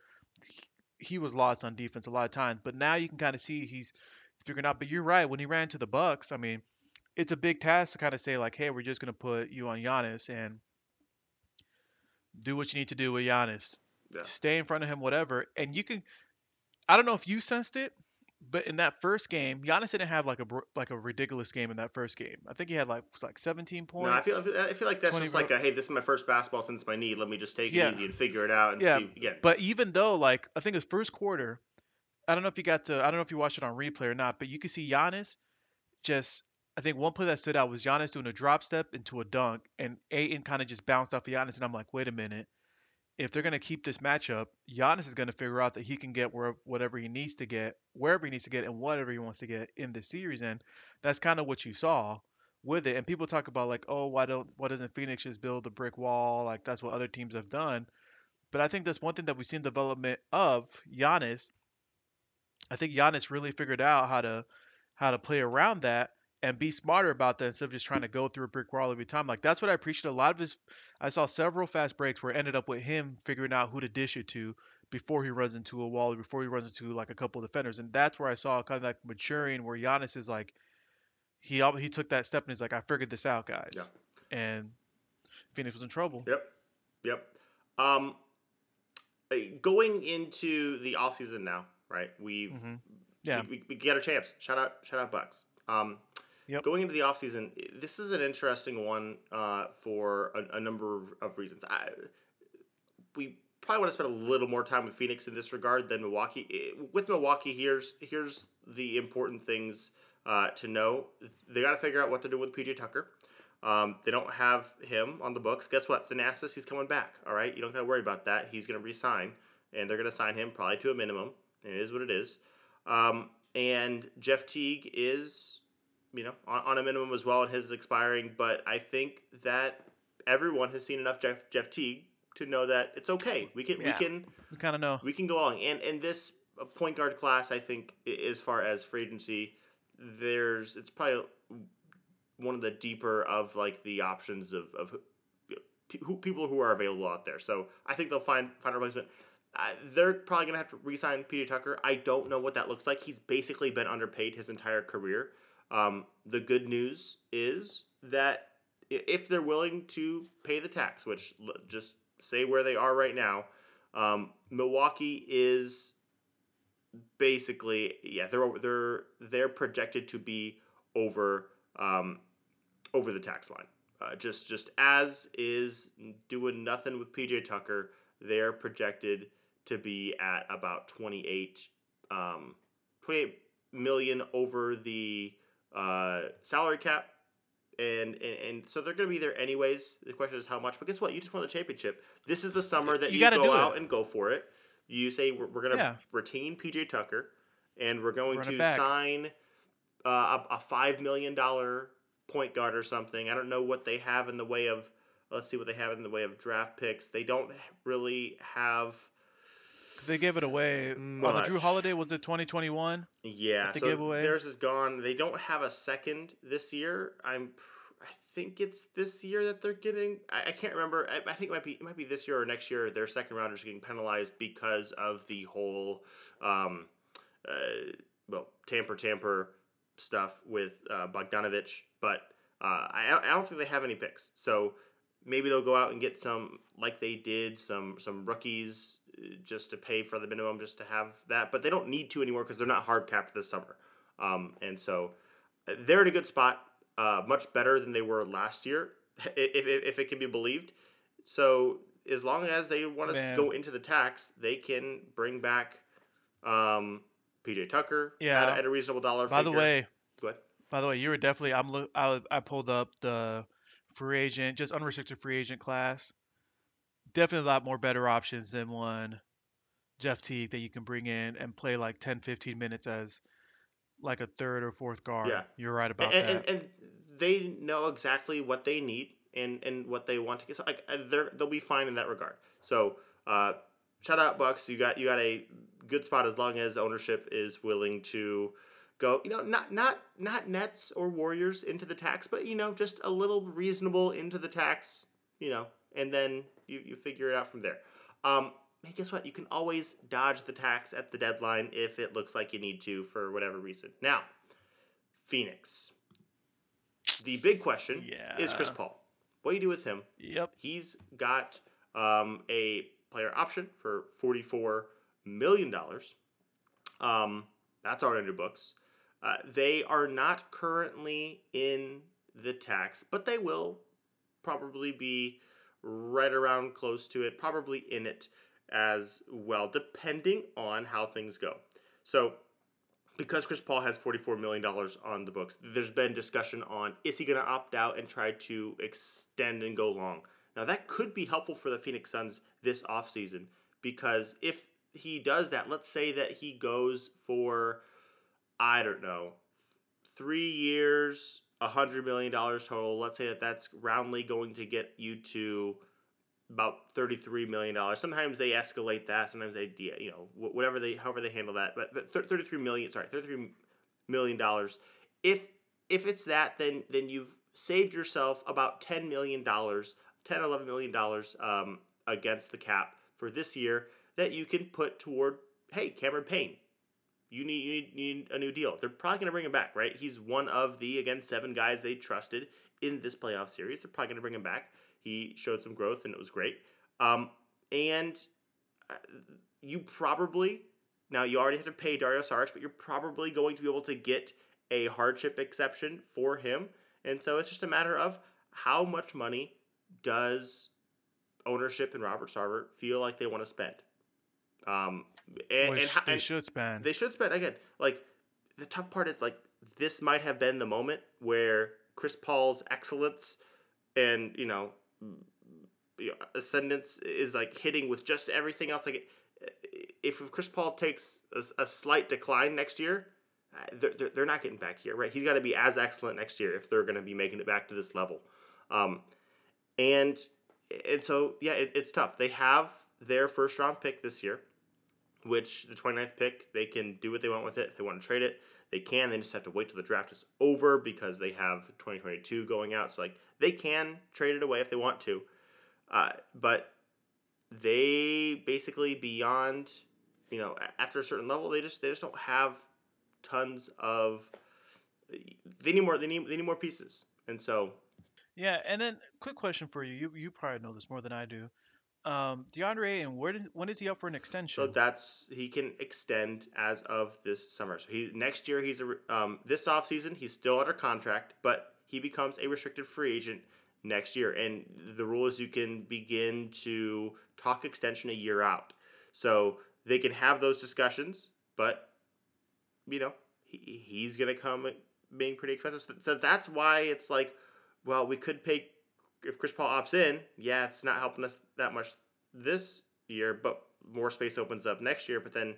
Speaker 2: he was lost on defense a lot of times, but now you can kind of see he's figuring out. But you're right. When he ran to the Bucks, I mean, it's a big task to kind of say like, hey, we're just going to put you on Giannis and do what you need to do with Giannis. Yeah. Stay in front of him, whatever. And you can. I don't know if you sensed it, but in that first game, Giannis didn't have like a like a ridiculous game in that first game. I think he had like was like 17 points.
Speaker 1: No, I feel I feel like that's just like a, hey, this is my first basketball since my knee. Let me just take it yeah. easy and figure it out and yeah. see again.
Speaker 2: But even though like I think his first quarter, I don't know if you got to I don't know if you watched it on replay or not, but you could see Giannis just I think one play that stood out was Giannis doing a drop step into a dunk, and Ayton kind of just bounced off of Giannis, and I'm like, wait a minute if they're going to keep this matchup, Giannis is going to figure out that he can get where, whatever he needs to get, wherever he needs to get, and whatever he wants to get in this series. And that's kind of what you saw with it. And people talk about like, oh, why don't why doesn't Phoenix just build a brick wall? Like that's what other teams have done. But I think that's one thing that we've seen development of Giannis. I think Giannis really figured out how to how to play around that and be smarter about that instead of just trying to go through a brick wall every time. Like that's what I appreciate. A lot of his, I saw several fast breaks where it ended up with him figuring out who to dish it to before he runs into a wall or before he runs into like a couple of defenders, and that's where I saw kind of like maturing, where Giannis is like, he he took that step and he's like, I figured this out, guys, yeah. and Phoenix was in trouble.
Speaker 1: Yep, yep. Um, going into the off season now, right? We've mm-hmm. yeah, we, we, we get our champs. Shout out, shout out Bucks. Um, Yep. Going into the offseason, this is an interesting one uh, for a, a, number of reasons. I, we probably want to spend a little more time with Phoenix in this regard than Milwaukee. With Milwaukee, here's here's the important things uh, to know. They got to figure out what to do with PJ Tucker. Um, they don't have him on the books. Guess what? Thanasis, he's coming back. All right, you don't got to worry about that. He's going to resign, and they're going to sign him probably to a minimum. It is what it is. Um, and Jeff Teague is you know, on, on a minimum as well, and his is expiring. But I think that everyone has seen enough Jeff Jeff Teague to know that it's okay. We can yeah, we can
Speaker 2: we kind of know
Speaker 1: we can go along. And and this point guard class, I think, as far as free agency, there's it's probably one of the deeper of like the options of of who, people who are available out there. So I think they'll find find a replacement. Uh, they're probably gonna have to re-sign PJ Tucker. I don't know what that looks like. He's basically been underpaid his entire career. Um, the good news is that if they're willing to pay the tax, which just say where they are right now, um, Milwaukee is basically yeah they're they're they're projected to be over um, over the tax line. Uh, just just as is doing nothing with PJ Tucker, they're projected to be at about 28 um, 28 million over the uh, salary cap, and and, and so they're going to be there anyways. The question is how much. But guess what? You just won the championship. This is the summer that
Speaker 2: You
Speaker 1: you, go out
Speaker 2: it.
Speaker 1: and go for it. You say we're, we're going to
Speaker 2: Yeah.
Speaker 1: retain PJ Tucker, and we're going
Speaker 2: Run
Speaker 1: to sign uh, a, a five million dollar point guard or something. I don't know what they have in the way of. Let's see what they have in the way of draft picks. They don't really have.
Speaker 2: They gave it away. On the
Speaker 1: Jrue
Speaker 2: Holiday was it 2021?
Speaker 1: Yeah,
Speaker 2: the
Speaker 1: so
Speaker 2: giveaway.
Speaker 1: theirs is gone. They don't have a second this year. I'm, I think it's this year that they're getting. I, I can't remember. I, I think it might be it might be this year or next year. Their second rounders are getting penalized because of the whole, um, uh, well, tamper tamper stuff with uh, Bogdanovic. But uh, I I don't think they have any picks. So maybe they'll go out and get some like they did some some rookies just to pay for the minimum just to have that but they don't need to anymore because they're not hard capped this summer um, and so uh, they're in a good spot uh, much better than they were last year if, if, if it can be believed so as long as they want to go into the tax they can bring back um, pj tucker
Speaker 2: Yeah.
Speaker 1: at, at a reasonable dollar
Speaker 2: By the way,
Speaker 1: Go ahead.
Speaker 2: by the way, you were definitely. I'm. Look. I, I pulled up the free agent, just unrestricted free agent class. Definitely a lot more better options than one Jeff Teague that you can bring in and play like 10, 15 minutes as like a third or fourth guard.
Speaker 1: Yeah.
Speaker 2: You're right about
Speaker 1: and,
Speaker 2: that.
Speaker 1: and, and they know exactly what they need and, and what they want to get. So like uh, they're they'll be fine in that regard. So uh, shout out Bucks. You got you got a good spot as long as ownership is willing to go. You know, not not not Nets or Warriors into the tax, but you know, just a little reasonable into the tax. You know, and then you you figure it out from there. Um, hey, guess what? You can always dodge the tax at the deadline if it looks like you need to for whatever reason. Now, Phoenix. The big question is Chris Paul. What do you do with him?
Speaker 2: Yep.
Speaker 1: He's got um, a player option for $44 million. Um, that's already under books. Uh, they are not currently in the tax, but they will probably be right around close to it, probably in it as well, depending on how things go. So, because Chris Paul has $44 million on the books, there's been discussion on is he going to opt out and try to extend and go long? Now, that could be helpful for the Phoenix Suns this offseason because if he does that, let's say that he goes for, I don't know, three years, $100 million total. Let's say that that's roundly going to get you to about $33 million. Sometimes they escalate that. Sometimes they, you know, whatever they, however they handle that. But, but thir- 33 million, sorry, 33 million dollars. If, if it's that, then, then you've saved yourself about $10 million, 10, 11 million dollars um, against the cap for this year that you can put toward, hey, Cameron Payne. You need, you need, you need a new deal. They're probably going to bring him back, right? He's one of the, again, seven guys they trusted in this playoff series. They're probably going to bring him back. He showed some growth and it was great. Um, and uh, you probably, now you already have to pay Dario Saric, but you're probably going to be able to get a hardship exception for him. And so it's just a matter of how much money does ownership and Robert Sarver feel like they want to spend? Um, and,
Speaker 2: Which
Speaker 1: and, ho-
Speaker 2: they
Speaker 1: and
Speaker 2: should spend.
Speaker 1: they should spend again. Like the tough part is like this might have been the moment where Chris Paul's excellence and you know ascendance is like hitting with just everything else. Like if Chris Paul takes a, a slight decline next year, uh, they're, they're, they're not getting back here, right? He's got to be as excellent next year if they're going to be making it back to this level. Um, and and so yeah, it, it's tough. They have their first round pick this year, which the 29th pick, they can do what they want with it. If they want to trade it, they can. They just have to wait till the draft is over because they have 2022 going out. So like they can trade it away if they want to. Uh, but they basically beyond, you know, after a certain level, they just they just don't have tons of. They need more. They need they need more pieces, and so
Speaker 2: Yeah, and then quick question for you. You you probably know this more than I do. Um, Deandre, and where did, when is he up for an extension?
Speaker 1: So that's he can extend as of this summer. So he next year he's a um, this offseason he's still under contract, but he becomes a restricted free agent next year. And the rule is you can begin to talk extension a year out. So they can have those discussions, but you know he, he's gonna come being pretty expensive. So- So that's why it's like well, we could pay if Chris Paul opts in. Yeah, it's not helping us that much this year, but more space opens up next year. But then,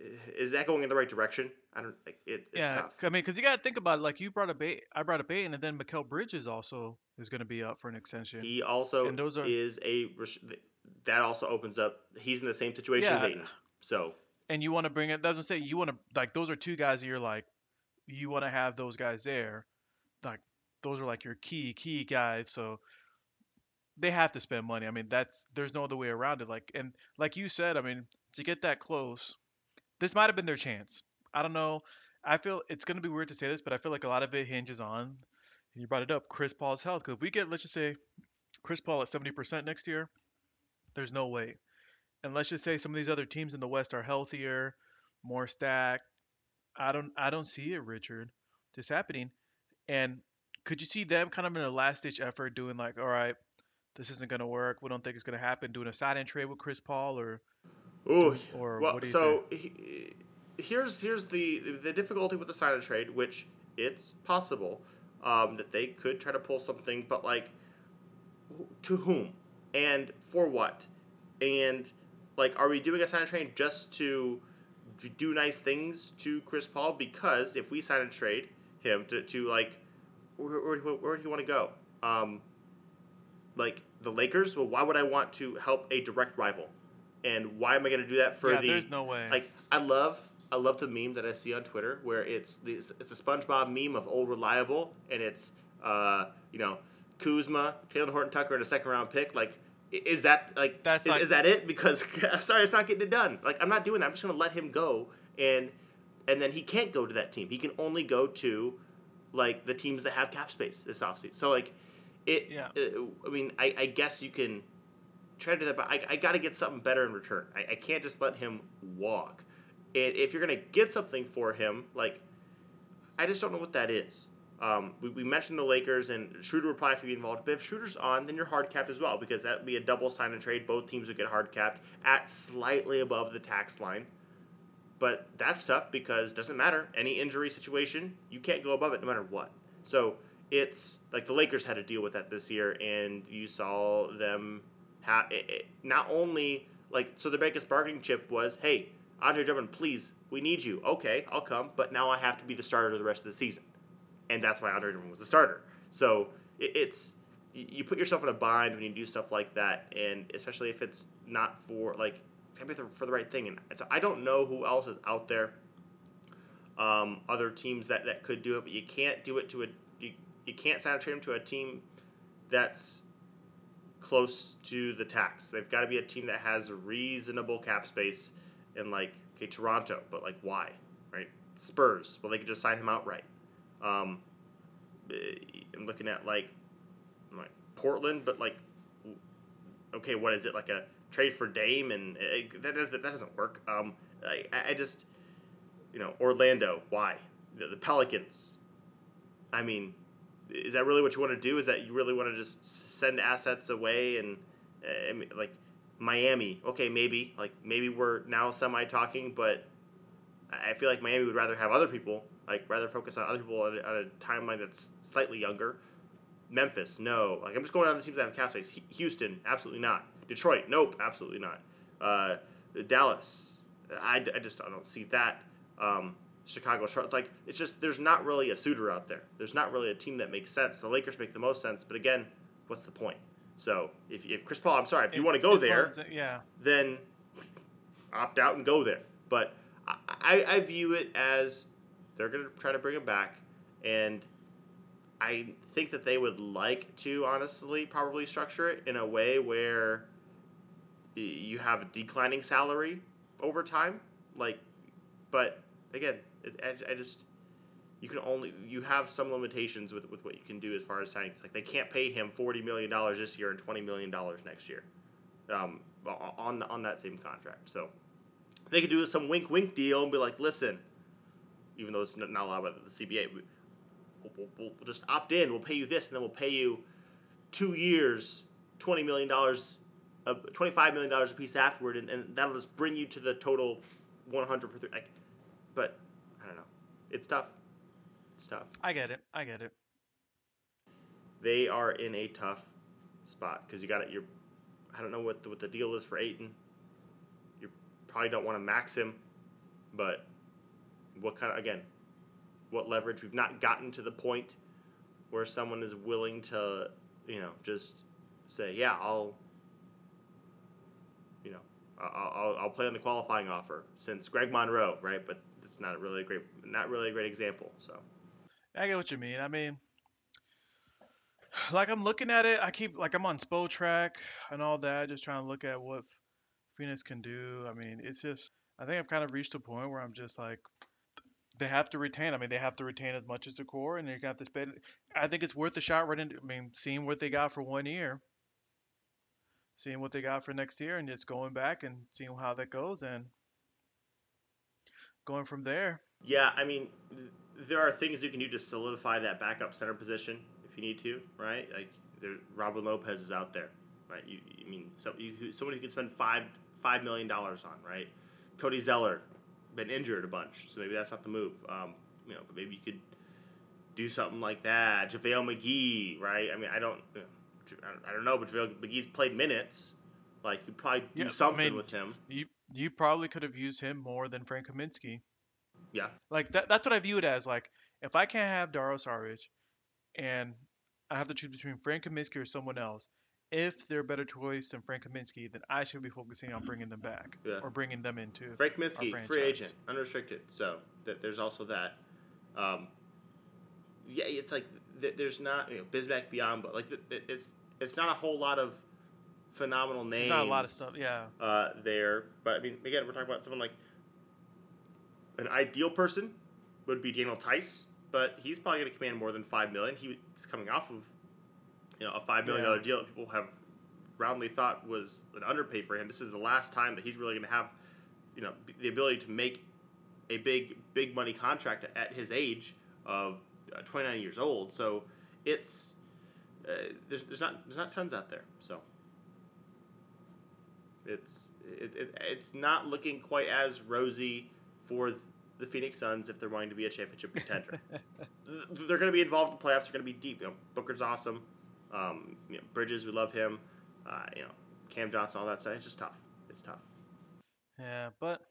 Speaker 1: eh, is that going in the right direction? I don't like it. It's
Speaker 2: yeah,
Speaker 1: tough.
Speaker 2: I mean, because you got to think about it. Like you brought up eight, I brought up eight, and then Mikal Bridges also is going to be up for an extension.
Speaker 1: He also
Speaker 2: And those are-
Speaker 1: is a that also opens up. He's in the same situation as
Speaker 2: Yeah.
Speaker 1: Ayton. So
Speaker 2: and you want to bring it. Doesn't say you want to like those are two guys that you're like, you want to have those guys there, like those are like your key key guys. So they have to spend money. I mean, that's there's no other way around it. Like and like you said, I mean, to get that close, this might have been their chance. I don't know. I feel it's gonna be weird to say this, but I feel like a lot of it hinges on. You brought it up, Chris Paul's health. Because if we get, let's just say, Chris Paul at 70% next year, there's no way. And let's just say some of these other teams in the West are healthier, more stacked. I don't I don't see it, Richard, just happening. And could you see them kind of in a last ditch effort doing like, all right, this isn't gonna work. We don't think it's gonna happen. Doing a side end trade with Chris Paul or
Speaker 1: Ooh,
Speaker 2: or
Speaker 1: well,
Speaker 2: what do you
Speaker 1: so he, here's here's the the difficulty with the sign and trade, which it's possible um, that they could try to pull something, but like to whom and for what, and like are we doing a sign and trade just to to do nice things to Chris Paul? Because if we sign and trade him to, to like where, where, where, where do you want to go? Um, like the Lakers? Well, why would I want to help a direct rival? And why am I going to do that for
Speaker 2: yeah,
Speaker 1: the
Speaker 2: there's no way.
Speaker 1: like I love I love the meme that I see on Twitter where it's these it's a SpongeBob meme of old reliable and it's uh you know Kuzma, Talen Horton Tucker, and a second round pick. Like is that like
Speaker 2: That's
Speaker 1: is,
Speaker 2: not-
Speaker 1: is that it? Because I'm sorry, it's not getting it done. Like I'm not doing that. I'm just gonna let him go and and then he can't go to that team. He can only go to like the teams that have cap space this offseason. So like it
Speaker 2: Yeah.
Speaker 1: uh, I mean I, I guess you can try to do that, but I, I got to get something better in return. I, I can't just let him walk. And if you're going to get something for him, like, I just don't know what that is. Um, we, we mentioned the Lakers, and Schroeder would probably have to be involved. But if Schroeder's on, then you're hard capped as well, because that would be a double sign and trade. Both teams would get hard capped at slightly above the tax line. But that's tough because doesn't matter. Any injury situation, you can't go above it no matter what. So it's like the Lakers had to deal with that this year, and you saw them have it, it, not only like so the biggest bargaining chip was, hey, Andre Drummond, please, we need you. Okay, I'll come, but now I have to be the starter the rest of the season, and that's why Andre Drummond was the starter. So it, it's you put yourself in a bind when you do stuff like that, and especially if it's not for like the- for the right thing. And it's, I don't know who else is out there um, other teams that, that could do it, but you can't do it to a you, you can't sign a him to a team that's close to the tax. They've got to be a team that has reasonable cap space and like okay Toronto, but like why, right? Spurs, well they could just sign him outright. Um, eh, I'm looking at like like Portland, but like okay, what is it like a trade for Dame and eh, that, that, that doesn't work. Um, I, I just you know, Orlando, why? The, the Pelicans. I mean, is that really what you want to do? Is that you really want to just send assets away and, I mean, like, Miami? Okay, maybe. Like, maybe we're now semi talking, but I feel like Miami would rather have other people, like, rather focus on other people on, a- on a timeline that's slightly younger. Memphis, no. Like, I'm just going on the teams that have cap space. Houston, absolutely not. Detroit, nope, absolutely not. Uh, Dallas, I, I just I don't see that. Um, Chicago, Charlotte, like it's just there's not really a suitor out there. There's not really a team that makes sense. The Lakers make the most sense, but again, what's the point? So if, if Chris Paul, I'm sorry, if you want to go there,
Speaker 2: as- yeah.
Speaker 1: then opt out and go there. But I, I, view it as they're going to try to bring him back, and I think that they would like to honestly probably structure it in a way where you have a declining salary over time. Like, but again, it, I, I just you can only you have some limitations with, with what you can do as far as signing. Like they can't pay him forty million dollars this year and twenty million dollars next year, um, on on that same contract. So they could do some wink wink deal and be like, listen, even though it's not allowed by the CBA, we, we'll, we'll, we'll just opt in. We'll pay you this, and then we'll pay you two years, twenty million dollars, uh, twenty five million dollars a piece afterward, and, and that'll just bring you to the total one hundred for three. Like, but I don't know. It's tough. It's tough.
Speaker 2: I get it. I get it.
Speaker 1: they are in a tough spot because you got it. You're, I don't know what the, what the deal is for Ayton. You probably don't want to max him, but what kind of again, what leverage? We've not gotten to the point where someone is willing to, you know, just say, yeah, I'll, I'll, I'll, play on the qualifying offer since Greg Monroe, right? But it's not really a great, not really a great example. So
Speaker 2: I get what you mean. I mean, like I'm looking at it, I keep like I'm on Spotrac and all that, just trying to look at what Phoenix can do. I mean, it's just I think I've kind of reached a point where I'm just like they have to retain. I mean, they have to retain as much as the core, and they to spend. I think it's worth a shot. Into, I mean, seeing what they got for one year, seeing what they got for next year, and just going back and seeing how that goes, and going from there.
Speaker 1: Yeah, I mean, there are things you can do to solidify that backup center position if you need to, right? Like, there, Robin Lopez is out there, right? You, I mean, so you, somebody who can spend five five million dollars on, right? Cody Zeller, been injured a bunch, so maybe that's not the move. Um, you know, but maybe you could do something like that. JaVale McGee, right? I mean, I don't, you know, I don't know, but JaVale McGee's played minutes. Like, you probably do
Speaker 2: Yeah, I
Speaker 1: something
Speaker 2: mean,
Speaker 1: with him.
Speaker 2: You you probably could have used him more than Frank Kaminsky.
Speaker 1: Yeah,
Speaker 2: Like that that's what I view it as. Like if I can't have Dario Saric and I have to choose between Frank Kaminsky or someone else, if they're a better choice than Frank Kaminsky, then I should be focusing on bringing them back
Speaker 1: Yeah.
Speaker 2: or bringing them into.
Speaker 1: Frank Kaminsky, free agent, unrestricted. So that there's also that. Um, yeah, it's like th- there's not you know Bismack Biyombo, but like th- th- it's it's not a whole lot of phenomenal names.
Speaker 2: There's not a lot of stuff. Yeah.
Speaker 1: uh, there. But I mean, again, we're talking about someone like an ideal person would be Daniel Theis, but he's probably going to command more than five million. He, he's coming off of you know a five million dollar
Speaker 2: Yeah.
Speaker 1: deal that people have roundly thought was an underpay for him. This is the last time that he's really going to have you know the ability to make a big big money contract at his age of 29 years old. So it's uh, there's, there's not there's not tons out there. So it's it, it, it's not looking quite as rosy for the Phoenix Suns if they're wanting to be a championship contender. They're going to be involved in the playoffs. They're going to be deep. You know, Booker's awesome. Um, you know, Bridges, we love him. Uh, you know, Cam Johnson, all that stuff. It's just tough. It's tough.
Speaker 2: Yeah, but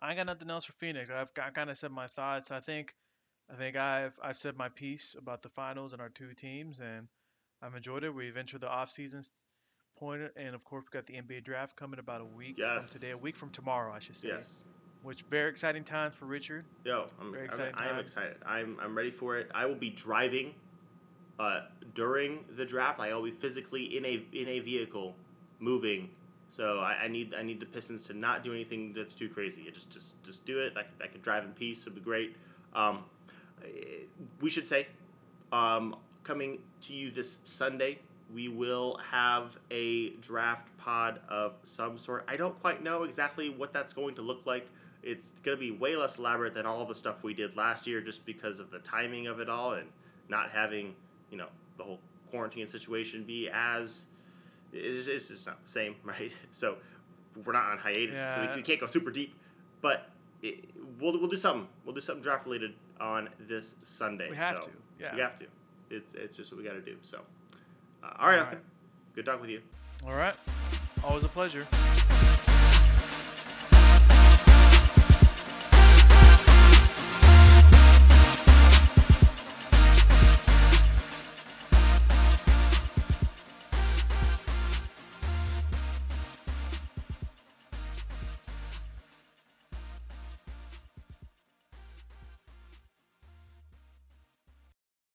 Speaker 2: I got nothing else for Phoenix. I've got, kind of said my thoughts. I think, I think I've I've said my piece about the finals and our two teams, and I've enjoyed it. We've entered the off season point, and of course we got the NBA draft coming about a week
Speaker 1: Yes.
Speaker 2: from today, a week from tomorrow, I should say.
Speaker 1: Yes.
Speaker 2: Which very exciting times for Richard.
Speaker 1: Yo, I'm,
Speaker 2: Very
Speaker 1: I'm, I am excited. I'm, I'm ready for it. I will be driving uh, during the draft. I will be physically in a in a vehicle, moving. So I, I need I need the Pistons to not do anything that's too crazy. Just just just do it. I could, I could drive in peace. It'd be great. Um, we should say, um, coming to you this Sunday, we will have a draft pod of some sort. I don't quite know exactly what that's going to look like. It's going to be way less elaborate than all the stuff we did last year just because of the timing of it all and not having, you know, the whole quarantine situation be as. It's, it's just not the same, right? So we're not on hiatus, so we, we can't go super deep. But it, we'll, we'll do something. We'll do something draft related on this Sunday.
Speaker 2: We have
Speaker 1: so
Speaker 2: to. Yeah.
Speaker 1: We have to. It's, it's just what we got to do. So, uh, all right,
Speaker 2: All right.
Speaker 1: Good talk with you.
Speaker 2: All right. Always a pleasure.